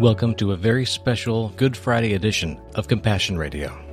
Welcome to a very special Good Friday edition of Compassion Radio.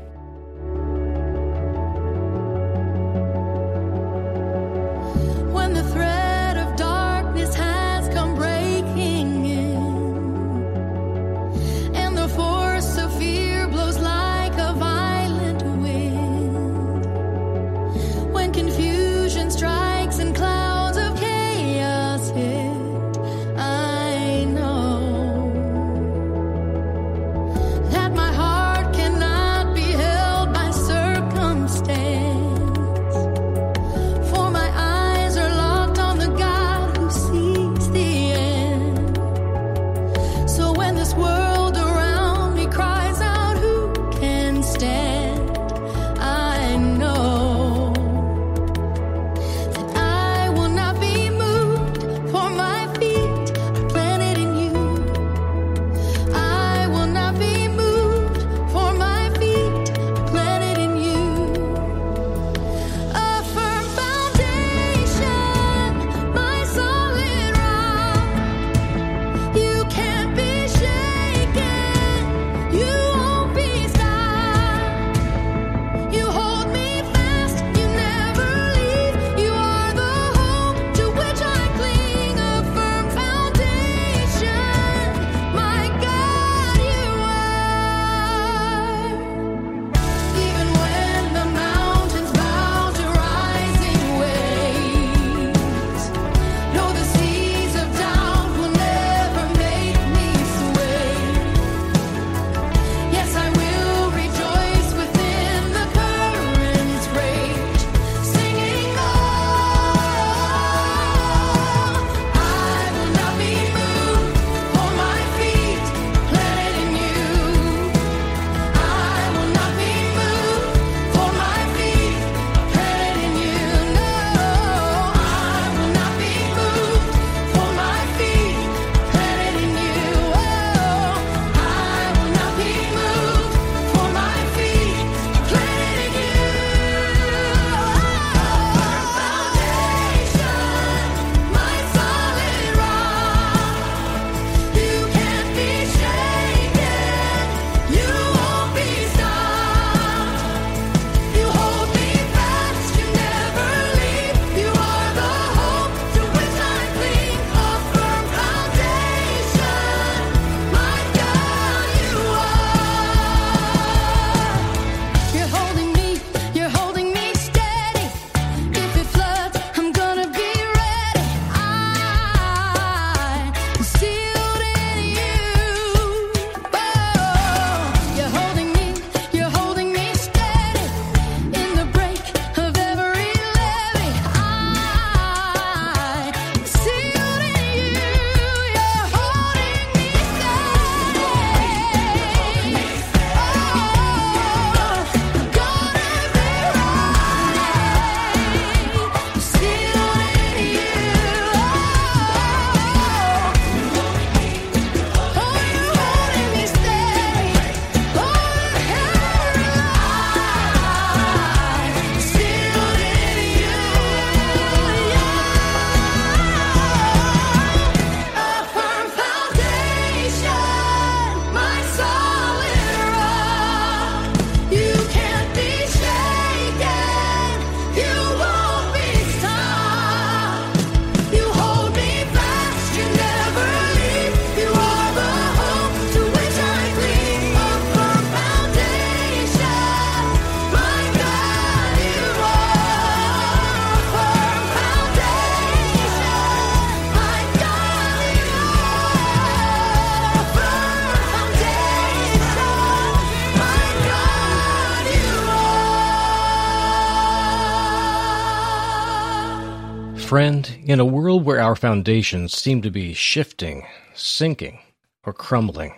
friend, in a world where our foundations seem to be shifting, sinking, or crumbling,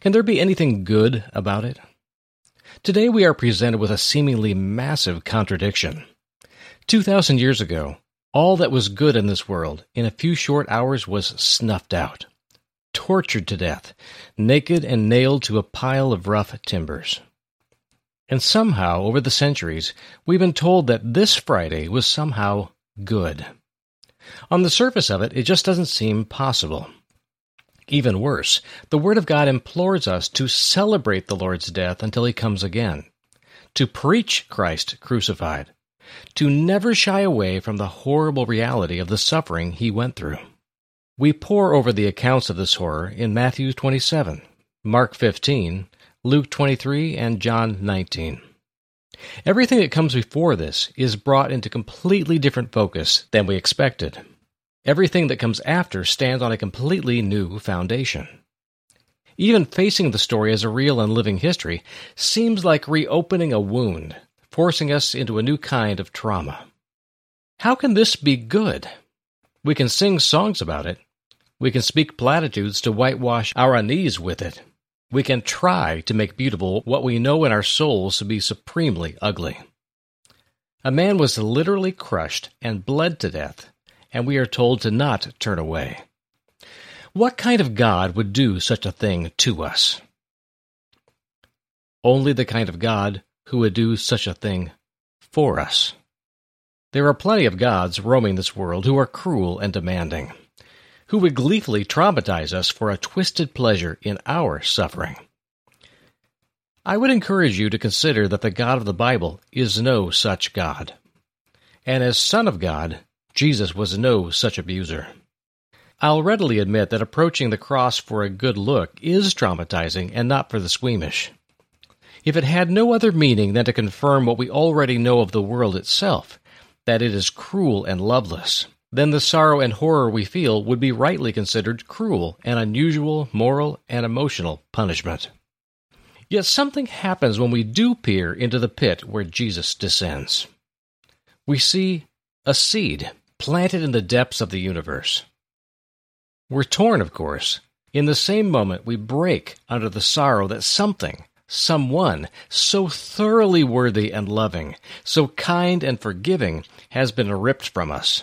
can there be anything good about it? Today we are presented with a seemingly massive contradiction. 2,000 years ago, all that was good in this world in a few short hours was snuffed out, tortured to death, naked and nailed to a pile of rough timbers. And somehow, over the centuries, we've been told that this Friday was somehow good. On the surface of it, it just doesn't seem possible. Even worse, the Word of God implores us to celebrate the Lord's death until He comes again, to preach Christ crucified, to never shy away from the horrible reality of the suffering He went through. We pore over the accounts of this horror in Matthew 27, Mark 15, Luke 23, and John 19. Everything that comes before this is brought into completely different focus than we expected. Everything that comes after stands on a completely new foundation. Even facing the story as a real and living history seems like reopening a wound, forcing us into a new kind of trauma. How can this be good? We can sing songs about it. We can speak platitudes to whitewash our unease with it. We can try to make beautiful what we know in our souls to be supremely ugly. A man was literally crushed and bled to death and we are told to not turn away. What kind of God would do such a thing to us? Only the kind of God who would do such a thing for us. There are plenty of gods roaming this world who are cruel and demanding, who would gleefully traumatize us for a twisted pleasure in our suffering. I would encourage you to consider that the God of the Bible is no such God. And as Son of God, Jesus was no such abuser. I'll readily admit that approaching the cross for a good look is traumatizing and not for the squeamish. If it had no other meaning than to confirm what we already know of the world itself, that it is cruel and loveless, then the sorrow and horror we feel would be rightly considered cruel and unusual moral and emotional punishment. Yet something happens when we do peer into the pit where Jesus descends. We see a seed planted in the depths of the universe. We're torn, of course. In the same moment, we break under the sorrow that something, someone, so thoroughly worthy and loving, so kind and forgiving, has been ripped from us.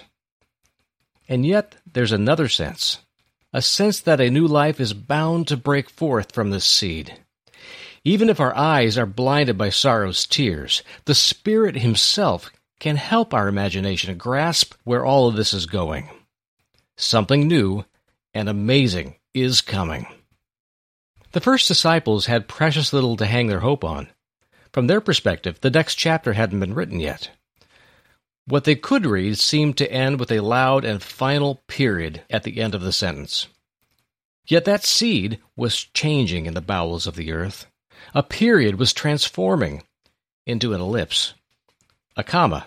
And yet, there's another sense a sense that a new life is bound to break forth from this seed. Even if our eyes are blinded by sorrow's tears, the Spirit Himself can help our imagination grasp where all of this is going. Something new and amazing is coming. The first disciples had precious little to hang their hope on. From their perspective, the next chapter hadn't been written yet. What they could read seemed to end with a loud and final period at the end of the sentence. Yet that seed was changing in the bowels of the earth. A period was transforming into an ellipse, a comma,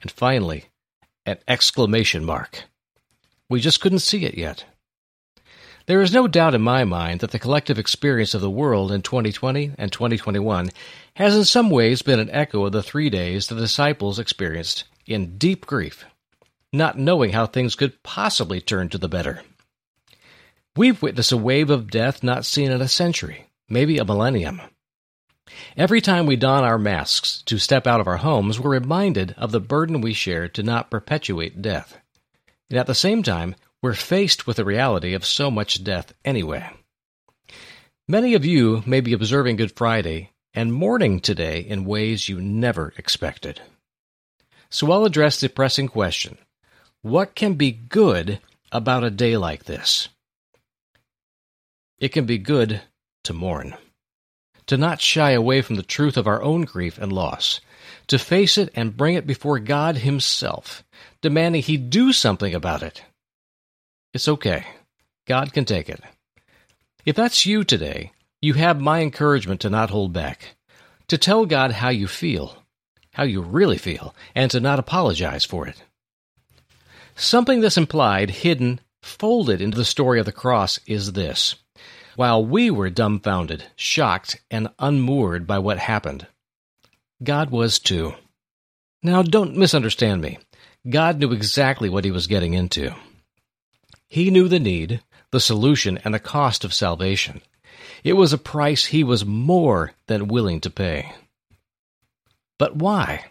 and finally, an exclamation mark. We just couldn't see it yet. There is no doubt in my mind that the collective experience of the world in 2020 and 2021 has in some ways been an echo of the three days the disciples experienced in deep grief, not knowing how things could possibly turn to the better. We've witnessed a wave of death not seen in a century, maybe a millennium. Every time we don our masks to step out of our homes, we're reminded of the burden we share to not perpetuate death. And at the same time, we're faced with the reality of so much death anyway. Many of you may be observing Good Friday and mourning today in ways you never expected. So I'll address the pressing question What can be good about a day like this? It can be good to mourn to not shy away from the truth of our own grief and loss, to face it and bring it before God Himself, demanding He do something about it. It's okay. God can take it. If that's you today, you have my encouragement to not hold back, to tell God how you feel, how you really feel, and to not apologize for it. Something that's implied, hidden, folded into the story of the cross is this while we were dumbfounded, shocked, and unmoored by what happened. God was too. Now, don't misunderstand me. God knew exactly what he was getting into. He knew the need, the solution, and the cost of salvation. It was a price he was more than willing to pay. But why?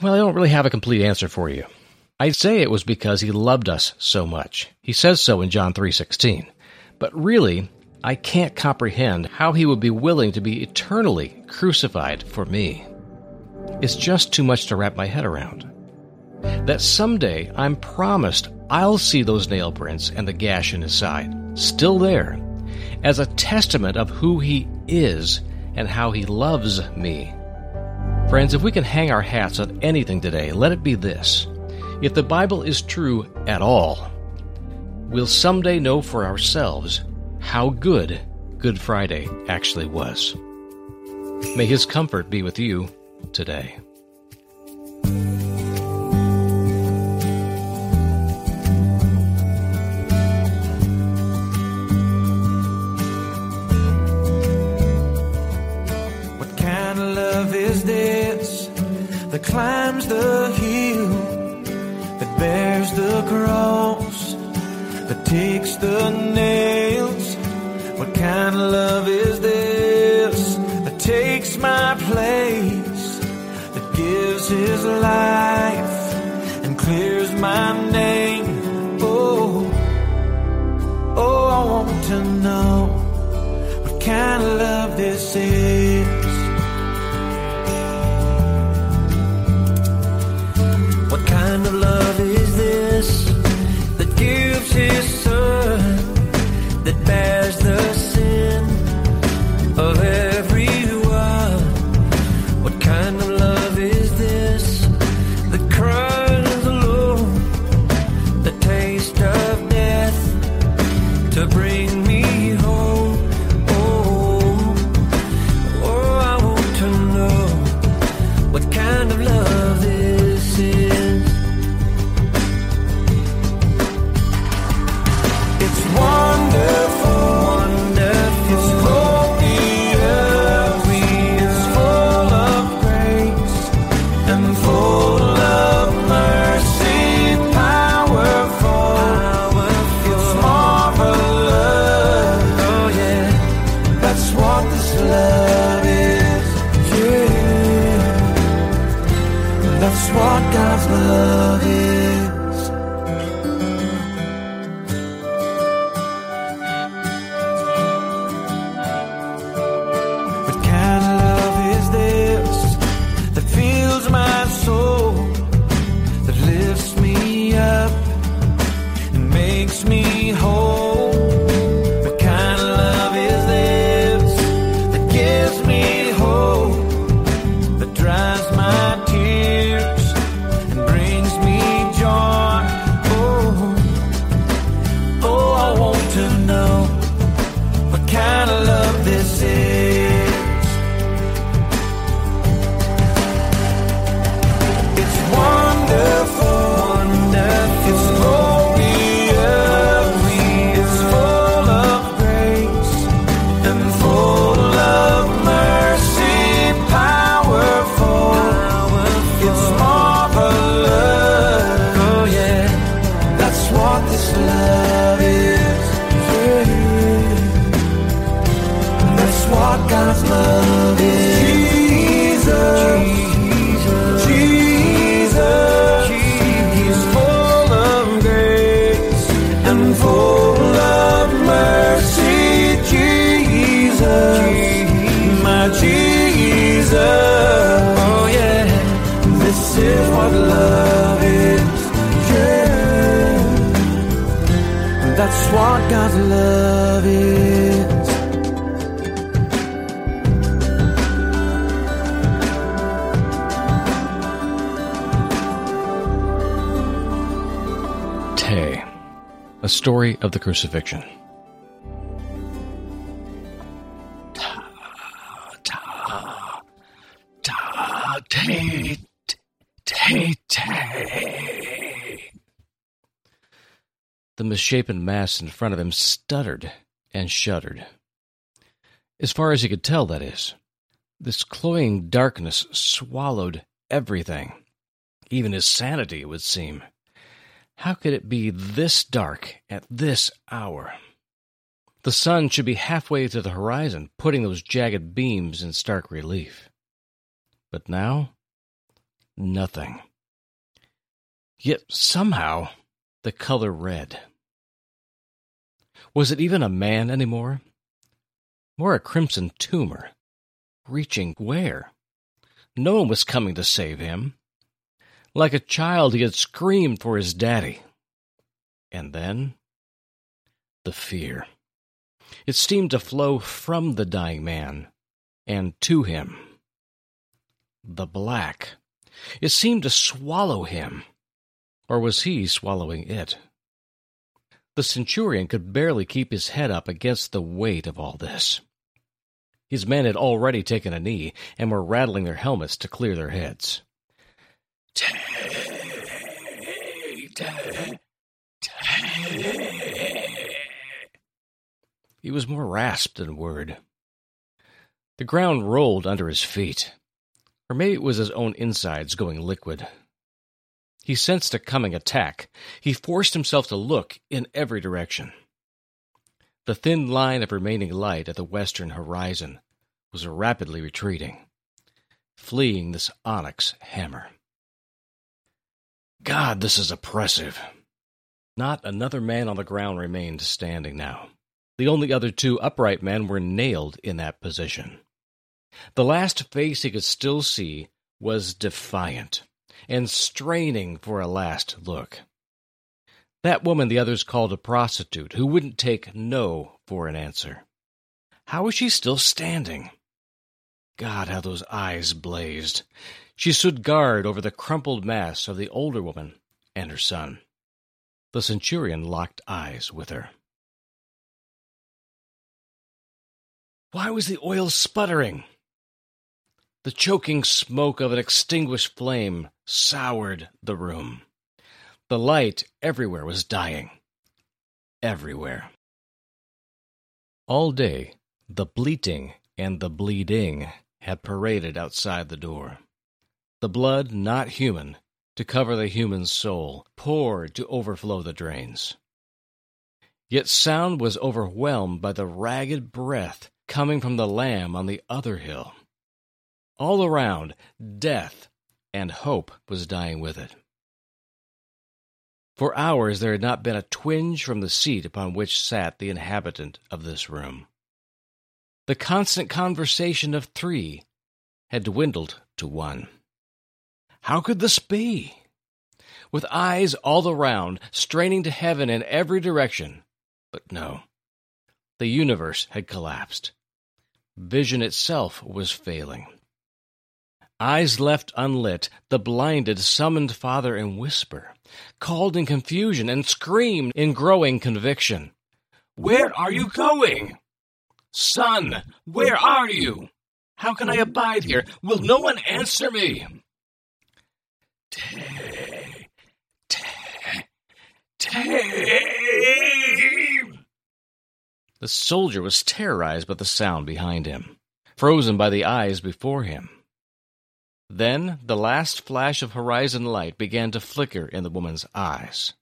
Well, I don't really have a complete answer for you. I'd say it was because he loved us so much. He says so in John 3:16. But really, I can't comprehend how he would be willing to be eternally crucified for me. It's just too much to wrap my head around. That someday I'm promised I'll see those nail prints and the gash in his side, still there, as a testament of who he is and how he loves me. Friends, if we can hang our hats on anything today, let it be this. If the Bible is true at all, we'll someday know for ourselves how good Good Friday actually was. May His comfort be with you today. Climbs the hill, that bears the cross, that takes the nails? What kind of love is this that takes my place, that gives his life and clears my name? Oh, oh, I want to know what kind of love this is. That's what God's love is. A story of the crucifixion. Ta, ta, ta, te, te, te. The misshapen mass in front of him stuttered and shuddered. As far as he could tell, that is. This cloying darkness swallowed everything, even his sanity, it would seem. How could it be this dark at this hour? The sun should be halfway to the horizon, putting those jagged beams in stark relief. But now, nothing. Yet somehow, the color red. Was it even a man anymore? More a crimson tumor. Reaching where? No one was coming to save him. Like a child, he had screamed for his daddy. And then the fear. It seemed to flow from the dying man and to him. The black. It seemed to swallow him. Or was he swallowing it? The centurion could barely keep his head up against the weight of all this. His men had already taken a knee and were rattling their helmets to clear their heads. Take, take, take. He was more rasped than word. The ground rolled under his feet, or maybe it was his own insides going liquid. He sensed a coming attack. He forced himself to look in every direction. The thin line of remaining light at the western horizon was rapidly retreating, fleeing this onyx hammer. God, this is oppressive. Not another man on the ground remained standing now. The only other two upright men were nailed in that position. The last face he could still see was defiant and straining for a last look. That woman the others called a prostitute who wouldn't take no for an answer. How was she still standing? God, how those eyes blazed. She stood guard over the crumpled mass of the older woman and her son. The centurion locked eyes with her. Why was the oil sputtering? The choking smoke of an extinguished flame soured the room. The light everywhere was dying. Everywhere. All day, the bleating and the bleeding had paraded outside the door. The blood, not human, to cover the human soul, poured to overflow the drains. Yet sound was overwhelmed by the ragged breath coming from the lamb on the other hill. All around, death and hope was dying with it. For hours there had not been a twinge from the seat upon which sat the inhabitant of this room. The constant conversation of three had dwindled to one. How could this be? With eyes all around, straining to heaven in every direction. But no. The universe had collapsed. Vision itself was failing. Eyes left unlit, the blinded summoned Father in whisper, called in confusion, and screamed in growing conviction. Where are you going? Son, where are you? How can I abide here? Will no one answer me? Tay, tay, tay. The soldier was terrorized by the sound behind him, frozen by the eyes before him. Then the last flash of horizon light began to flicker in the woman's eyes.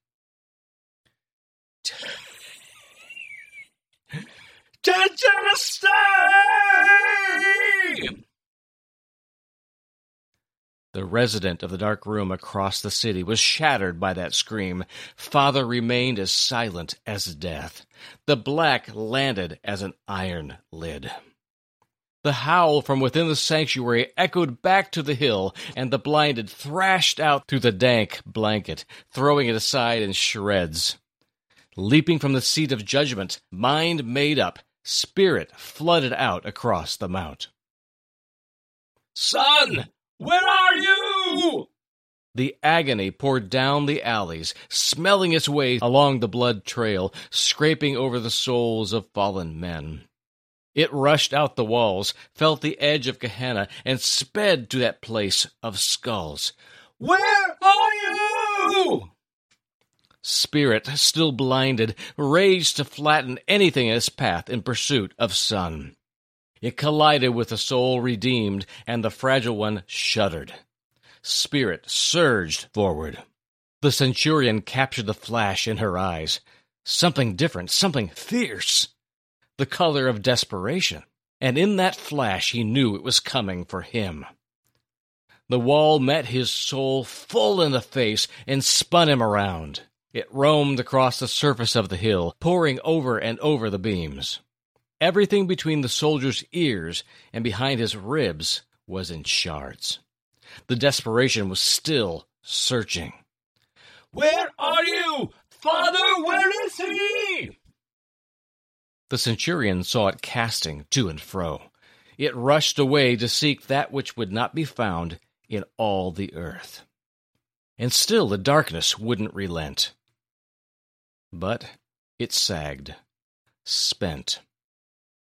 The resident of the dark room across the city was shattered by that scream. Father remained as silent as death. The black landed as an iron lid. The howl from within the sanctuary echoed back to the hill, and the blinded thrashed out through the dank blanket, throwing it aside in shreds. Leaping from the seat of judgment, mind made up, spirit flooded out across the mount. Son, where are you? The agony poured down the alleys, smelling its way along the blood trail, scraping over the souls of fallen men. It rushed out the walls, felt the edge of Gehenna, and sped to that place of skulls. Where are you? Spirit, still blinded, raged to flatten anything in its path in pursuit of Son. It collided with the soul redeemed, and the fragile one shuddered. Spirit surged forward. The centurion captured the flash in her eyes. Something different, something fierce the color of desperation, and in that flash he knew it was coming for him. The wall met his soul full in the face and spun him around. It roamed across the surface of the hill, pouring over and over the beams. Everything between the soldier's ears and behind his ribs was in shards. The desperation was still searching. Where are you? Father, where is he? The centurion saw it casting to and fro. It rushed away to seek that which would not be found in all the earth. And still the darkness wouldn't relent. But it sagged, spent.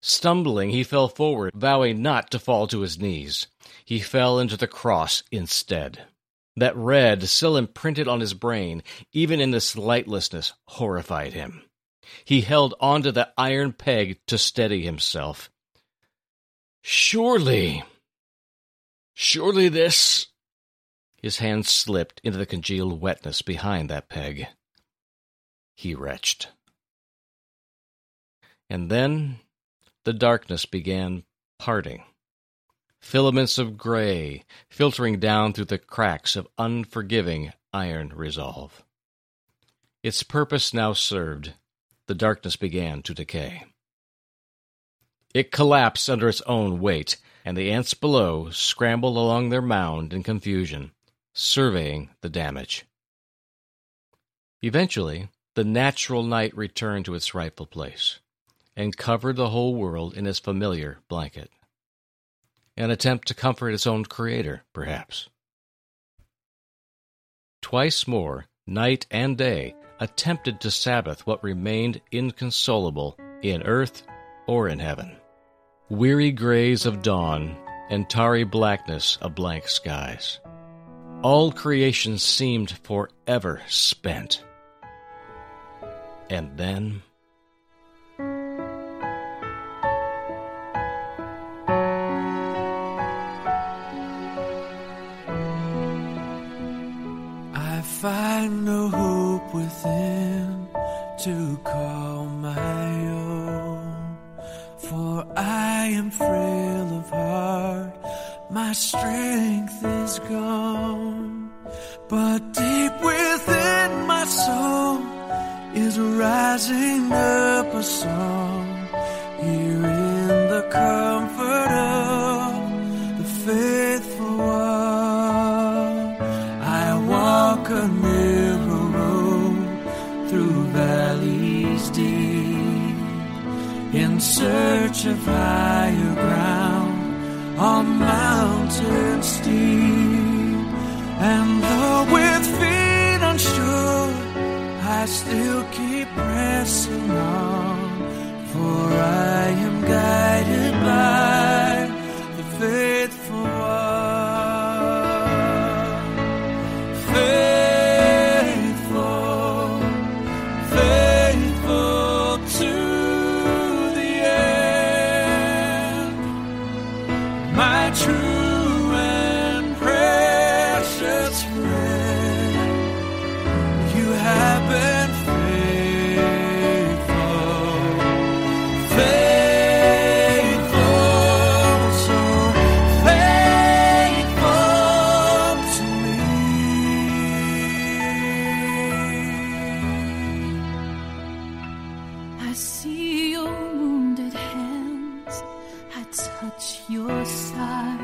Stumbling, he fell forward, vowing not to fall to his knees. He fell into the cross instead. That red, still imprinted on his brain, even in this lightlessness, horrified him. He held onto the iron peg to steady himself. Surely, surely this. His hand slipped into the congealed wetness behind that peg. He retched. And then the darkness began parting. Filaments of gray filtering down through the cracks of unforgiving iron resolve. Its purpose now served, the darkness began to decay. It collapsed under its own weight, and the ants below scrambled along their mound in confusion, surveying the damage. Eventually, the natural night returned to its rightful place and covered the whole world in its familiar blanket. An attempt to comfort its own creator, perhaps. Twice more, night and day, attempted to Sabbath what remained inconsolable in earth or in heaven. Weary grays of dawn and tarry blackness of blank skies. All creation seemed forever spent. And then find no hope within to call my own. For I am frail of heart, my strength is gone. But deep within my soul is rising up a song here in the comfort in search of higher ground on mountains steep. And though with feet unsure, I still keep pressing on, for I am guided by the faithful touch your side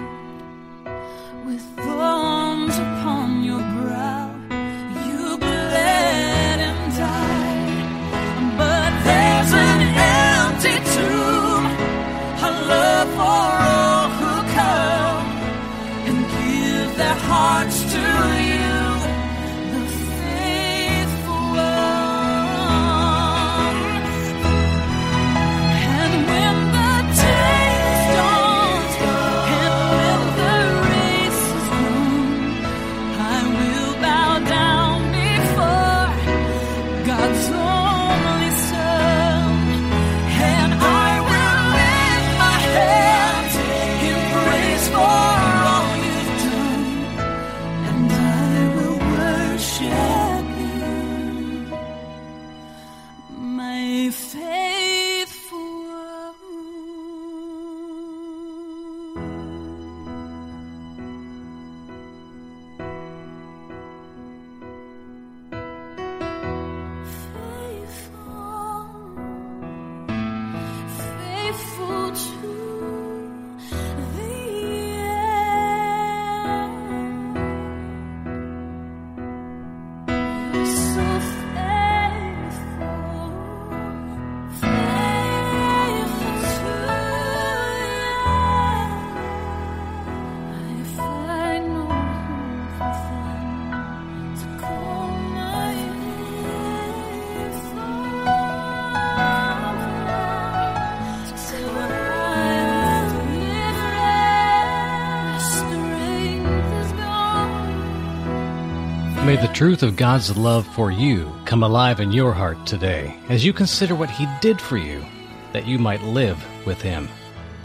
May the truth of God's love for you come alive in your heart today as you consider what He did for you that you might live with Him,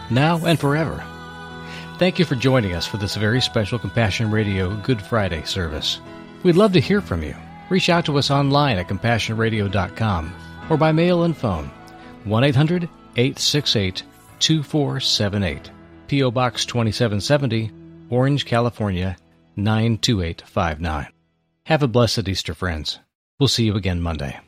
now and forever. Thank you for joining us for this very special Compassion Radio Good Friday service. We'd love to hear from you. Reach out to us online at CompassionRadio.com or by mail and phone 1 800 868 2478. P.O. Box 2770, Orange, California 92859. Have a blessed Easter, friends. We'll see you again Monday.